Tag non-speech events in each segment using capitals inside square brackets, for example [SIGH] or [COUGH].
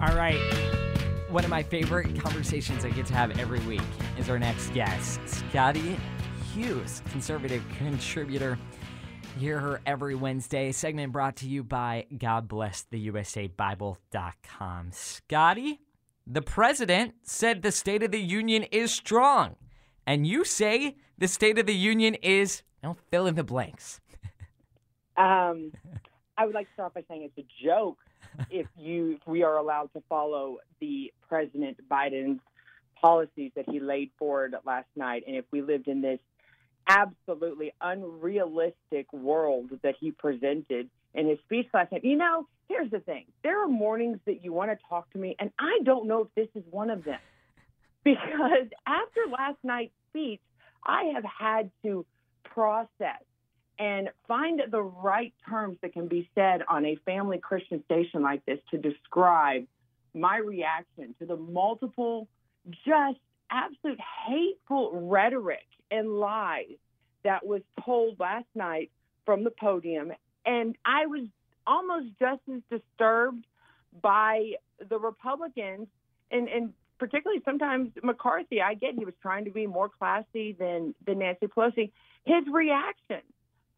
All right. One of my favorite conversations I get to have every week is our next guest, Scottie Hughes, conservative contributor. Hear her every Wednesday. Segment brought to you by God Bless the USA Bible.com. Scottie, the president said the State of the Union is strong. And you say the State of the Union is, don't fill in the blanks. [LAUGHS] Um, I would like to start by saying it's a joke if you if we are allowed to follow the President Biden's policies that he laid forward last night, and if we lived in this absolutely unrealistic world that he presented in his speech last night. You know, here's the thing: there are mornings that you want to talk to me, and I don't know if this is one of them [LAUGHS] because after last night's speech, I have had to process and find the right terms that can be said on a family Christian station like this to describe my reaction to the multiple, just absolute hateful rhetoric and lies that was told last night from the podium. And I was almost just as disturbed by the Republicans and, and particularly sometimes McCarthy. I get he was trying to be more classy than, than Nancy Pelosi. His reaction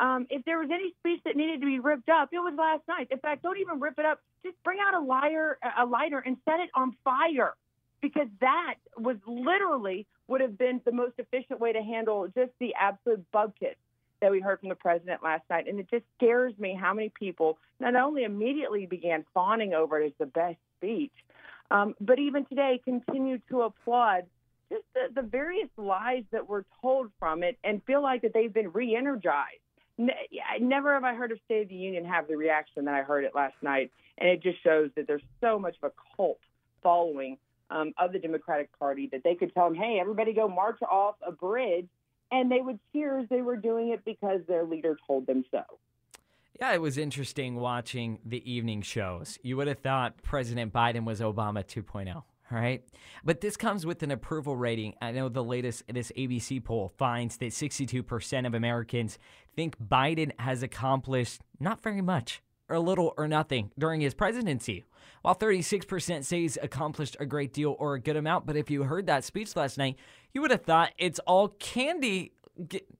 um, if there was any speech that needed to be ripped up, it was last night. In fact, don't even rip it up. Just bring out a lighter, a lighter, and set it on fire, because that was literally would have been the most efficient way to handle just the absolute bupkis that we heard from the president last night. And it just scares me how many people not only immediately began fawning over it as the best speech, um, but even today continue to applaud just the, the various lies that were told from it and feel like that they've been re-energized never have I heard of State of the Union have the reaction that I heard it last night, and it just shows that there's so much of a cult following um, of the Democratic Party that they could tell them, "Hey, everybody, go march off a bridge," and they would cheer as they were doing it because their leader told them so. Yeah, it was interesting watching the evening shows. You would have thought President Biden was Obama 2.0. All right. But this comes with an approval rating. I know the latest, this ABC poll finds that 62% of Americans think Biden has accomplished not very much, or little or nothing during his presidency, while 36% say he's accomplished a great deal or a good amount. But if you heard that speech last night, you would have thought it's all candy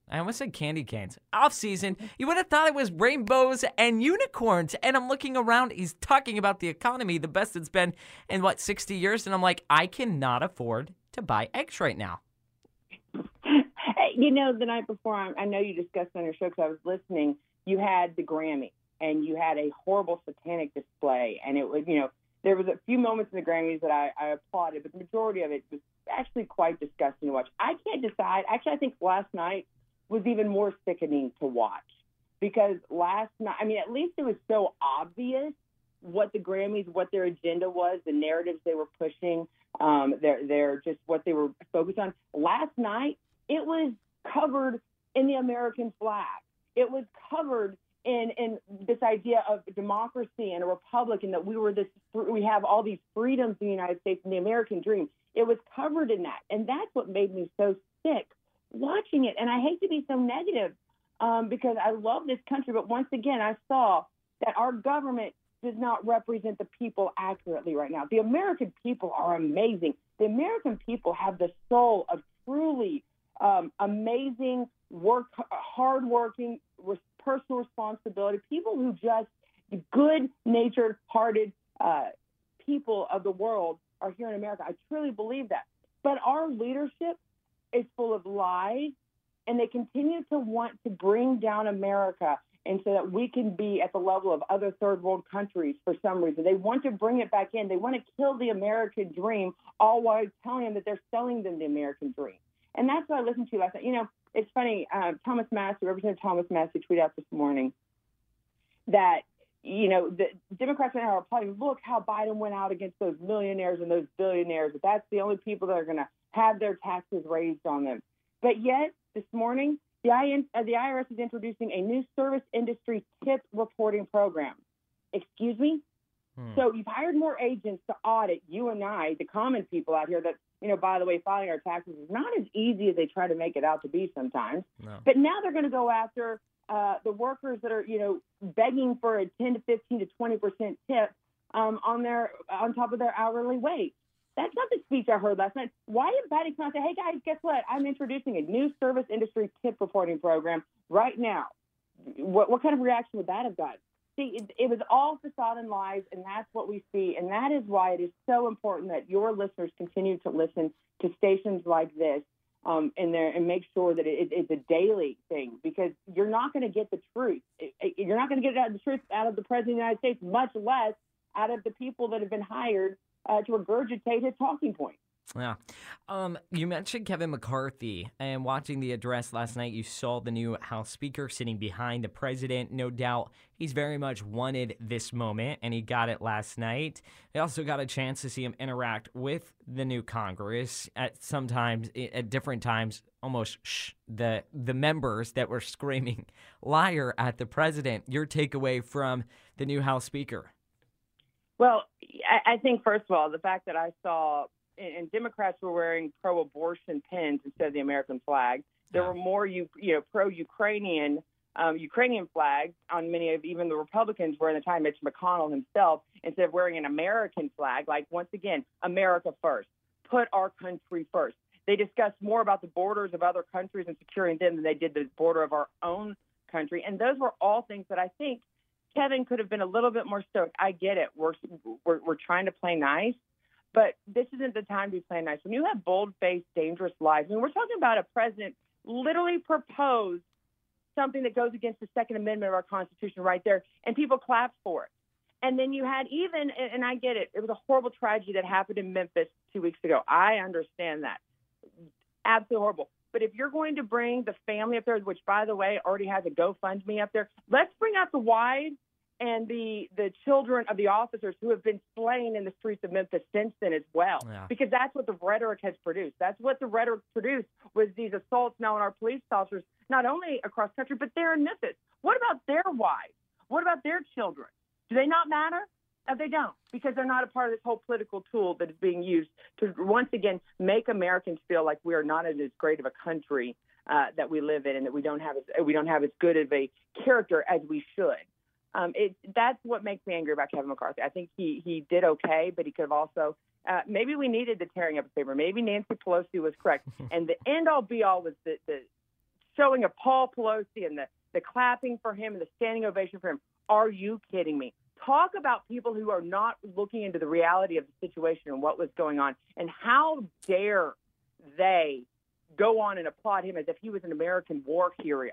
I almost said candy canes. Off season, you would have thought it was rainbows and unicorns. And I'm looking around, he's talking about the economy, the best it's been in what, 60 years? And I'm like, I cannot afford to buy eggs right now. You know, the night before, I know you discussed on your show because I was listening, you had the Grammy and you had a horrible satanic display. And it was, you know, there was a few moments in the Grammys that I, I applauded, but the majority of it was actually quite disgusting to watch. I can't decide. Actually, I think last night was even more sickening to watch because last night, I mean, at least it was so obvious what the Grammys, what their agenda was, the narratives they were pushing, um, their, their just what they were focused on. Last night, it was covered in the American flag. It was covered in in this idea of democracy and a republic, and that we were this, we have all these freedoms in the United States and the American dream. It was covered in that. And that's what made me so sick watching it. And I hate to be so negative um, because I love this country. But once again, I saw that our government does not represent the people accurately right now. The American people are amazing. The American people have the soul of truly um, amazing, work, hardworking, personal responsibility, people who just good natured, hearted uh, people of the world are here in America. I truly believe that. But our leadership is full of lies, and they continue to want to bring down America and so that we can be at the level of other third world countries for some reason. They want to bring it back in. They want to kill the American dream, all while telling them that they're selling them the American dream. And that's what I listened to last night. You know, it's funny. Uh, Thomas Massie, Representative Thomas Massie, tweeted out this morning that you know, the Democrats now are applauding, look how Biden went out against those millionaires and those billionaires. That's the only people that are going to have their taxes raised on them. But yet, this morning, the, uh, the IRS is introducing a new service industry tip reporting program. Excuse me? Hmm. So you've hired more agents to audit you and I, the common people out here that, you know, by the way, filing our taxes is not as easy as they try to make it out to be sometimes. No. But now they're going to go after uh, the workers that are, you know, begging for a 10 to 15 to 20 percent tip um, on their on top of their hourly wage. That's not the speech I heard last night. Why did Patty and say, "Hey guys, guess what? I'm introducing a new service industry tip reporting program right now." What, what kind of reaction would that have got? See, it, it was all facade and lies, and that's what we see, and that is why it is so important that your listeners continue to listen to stations like this um, in there and make sure that it, it's a daily thing because you're not going to get the truth. It, it, you're not going to get the truth out of the president of the United States, much less out of the people that have been hired uh, to regurgitate his talking points. Yeah. Um, you mentioned Kevin McCarthy, and watching the address last night, you saw the new House Speaker sitting behind the president. No doubt he's very much wanted this moment, and he got it last night. He also got a chance to see him interact with the new Congress at sometimes, at different times, almost shh, the the members that were screaming liar at the president. Your takeaway from the new House Speaker? Well, I, I think first of all, the fact that I saw and Democrats were wearing pro-abortion pins instead of the American flag. There yeah. were more, you you know, pro-Ukrainian um, Ukrainian flags on many of even the Republicans were in the time Mitch McConnell himself instead of wearing an American flag. Like once again, America first, put our country first. They discussed more about the borders of other countries and securing them than they did the border of our own country. And those were all things that I think Kevin could have been a little bit more stoked. I get it. We're, we're, we're trying to play nice, but this isn't the time to be playing nice. When you have bold faced, dangerous lies, I mean, we're talking about a president literally proposed something that goes against the Second Amendment of our Constitution right there, and people clapped for it. And then you had even, and I get it, it was a horrible tragedy that happened in Memphis two weeks ago. I understand that. Absolutely horrible. But if you're going to bring the family up there, which by the way already has a GoFundMe up there, let's bring out the wives and the the children of the officers who have been slain in the streets of Memphis since then as well. Yeah. Because that's what the rhetoric has produced. That's what the rhetoric produced was these assaults now on our police officers, not only across country, but there in Memphis. What about their wives? What about their children? Do they not matter? Uh, they don't, because they're not a part of this whole political tool that is being used to once again make Americans feel like we are not in as great of a country uh, that we live in, and that we don't have as, we don't have as good of a character as we should um, it that's what makes me angry about Kevin McCarthy. I think he he did okay, but he could have also uh, maybe we needed the tearing up of paper. Maybe Nancy Pelosi was correct, [LAUGHS] and the end all be all was the, the showing of Paul Pelosi and the the clapping for him and the standing ovation for him. Are you kidding me? Talk about people who are not looking into the reality of the situation and what was going on, and how dare they go on and applaud him as if he was an American war hero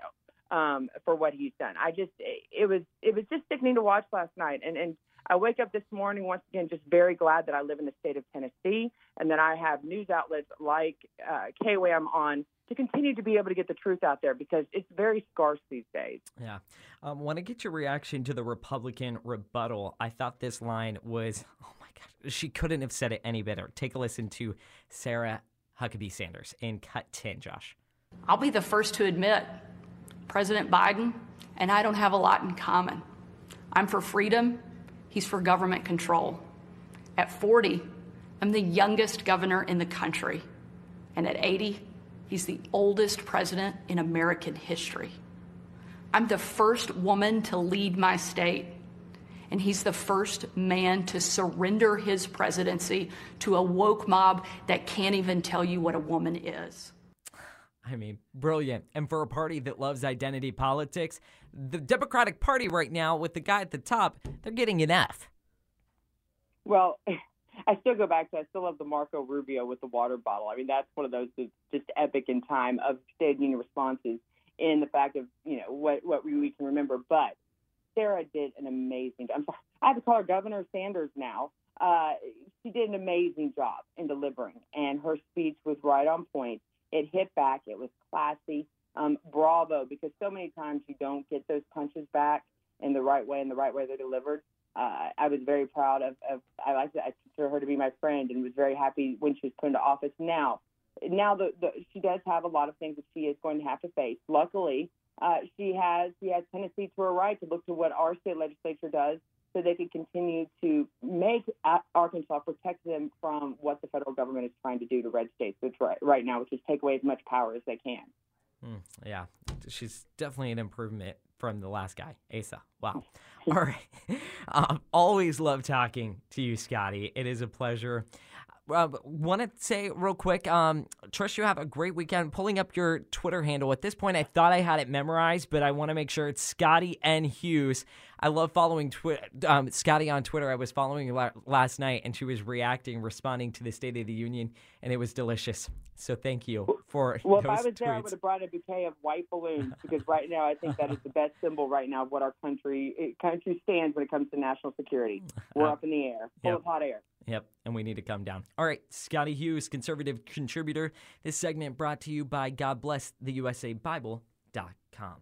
um, for what he's done. I just it was it was just sickening to watch last night, and and I wake up this morning once again just very glad that I live in the state of Tennessee and that I have news outlets like uh, KWAM on to continue to be able to get the truth out there because it's very scarce these days. Yeah. Um, want to get your reaction to the Republican rebuttal. I thought this line was, oh my God, she couldn't have said it any better. Take a listen to Sarah Huckabee Sanders in Cut 10, Josh. I'll be the first to admit President Biden and I don't have a lot in common. I'm for freedom, he's for government control. At 40, I'm the youngest governor in the country. And at 80, he's the oldest president in American history. I'm the first woman to lead my state. And he's the first man to surrender his presidency to a woke mob that can't even tell you what a woman is. I mean, brilliant. And for a party that loves identity politics, the Democratic Party right now, with the guy at the top, they're getting an F. Well, [LAUGHS] I still go back to I still love the Marco Rubio with the water bottle. I mean, that's one of those that's just epic in time of State Union responses in the fact of you know what what we can remember. But Sarah did an amazing. I'm sorry, I have to call her Governor Sanders now. Uh, she did an amazing job in delivering, and her speech was right on point. It hit back. It was classy. Um, bravo, because so many times you don't get those punches back in the right way, in the right way they're delivered. Uh, I was very proud of, of I like to, I consider her to be my friend and was very happy when she was put into office. Now, now the, the, she does have a lot of things that she is going to have to face. Luckily, uh, she has she has Tennessee to her right to look to what our state legislature does so they could continue to make Arkansas protect them from what the federal government is trying to do to red states which right, right now, which is take away as much power as they can. Mm, yeah, she's definitely an improvement from the last guy, Asa. Wow. [LAUGHS] All right. Um, always love talking to you, Scottie. It is a pleasure. Uh, Want to say real quick, um, Trish, you have a great weekend. Pulling up your Twitter handle. At this point, I thought I had it memorized, but I want to make sure it's Scottie N Hughes. I love following um, Scottie on Twitter. I was following her la- last night, and she was reacting, responding to the State of the Union, and it was delicious. So thank you for [LAUGHS] Well, if I was there, I would have brought a bouquet of white balloons because right now I think that is the best symbol right now of what our country country stands when it comes to national security. We're Uh, up in the air, full yep. of hot air. Yep, and we need to come down. All right, Scottie Hughes, conservative contributor. This segment brought to you by GodBlessTheUSABible.com.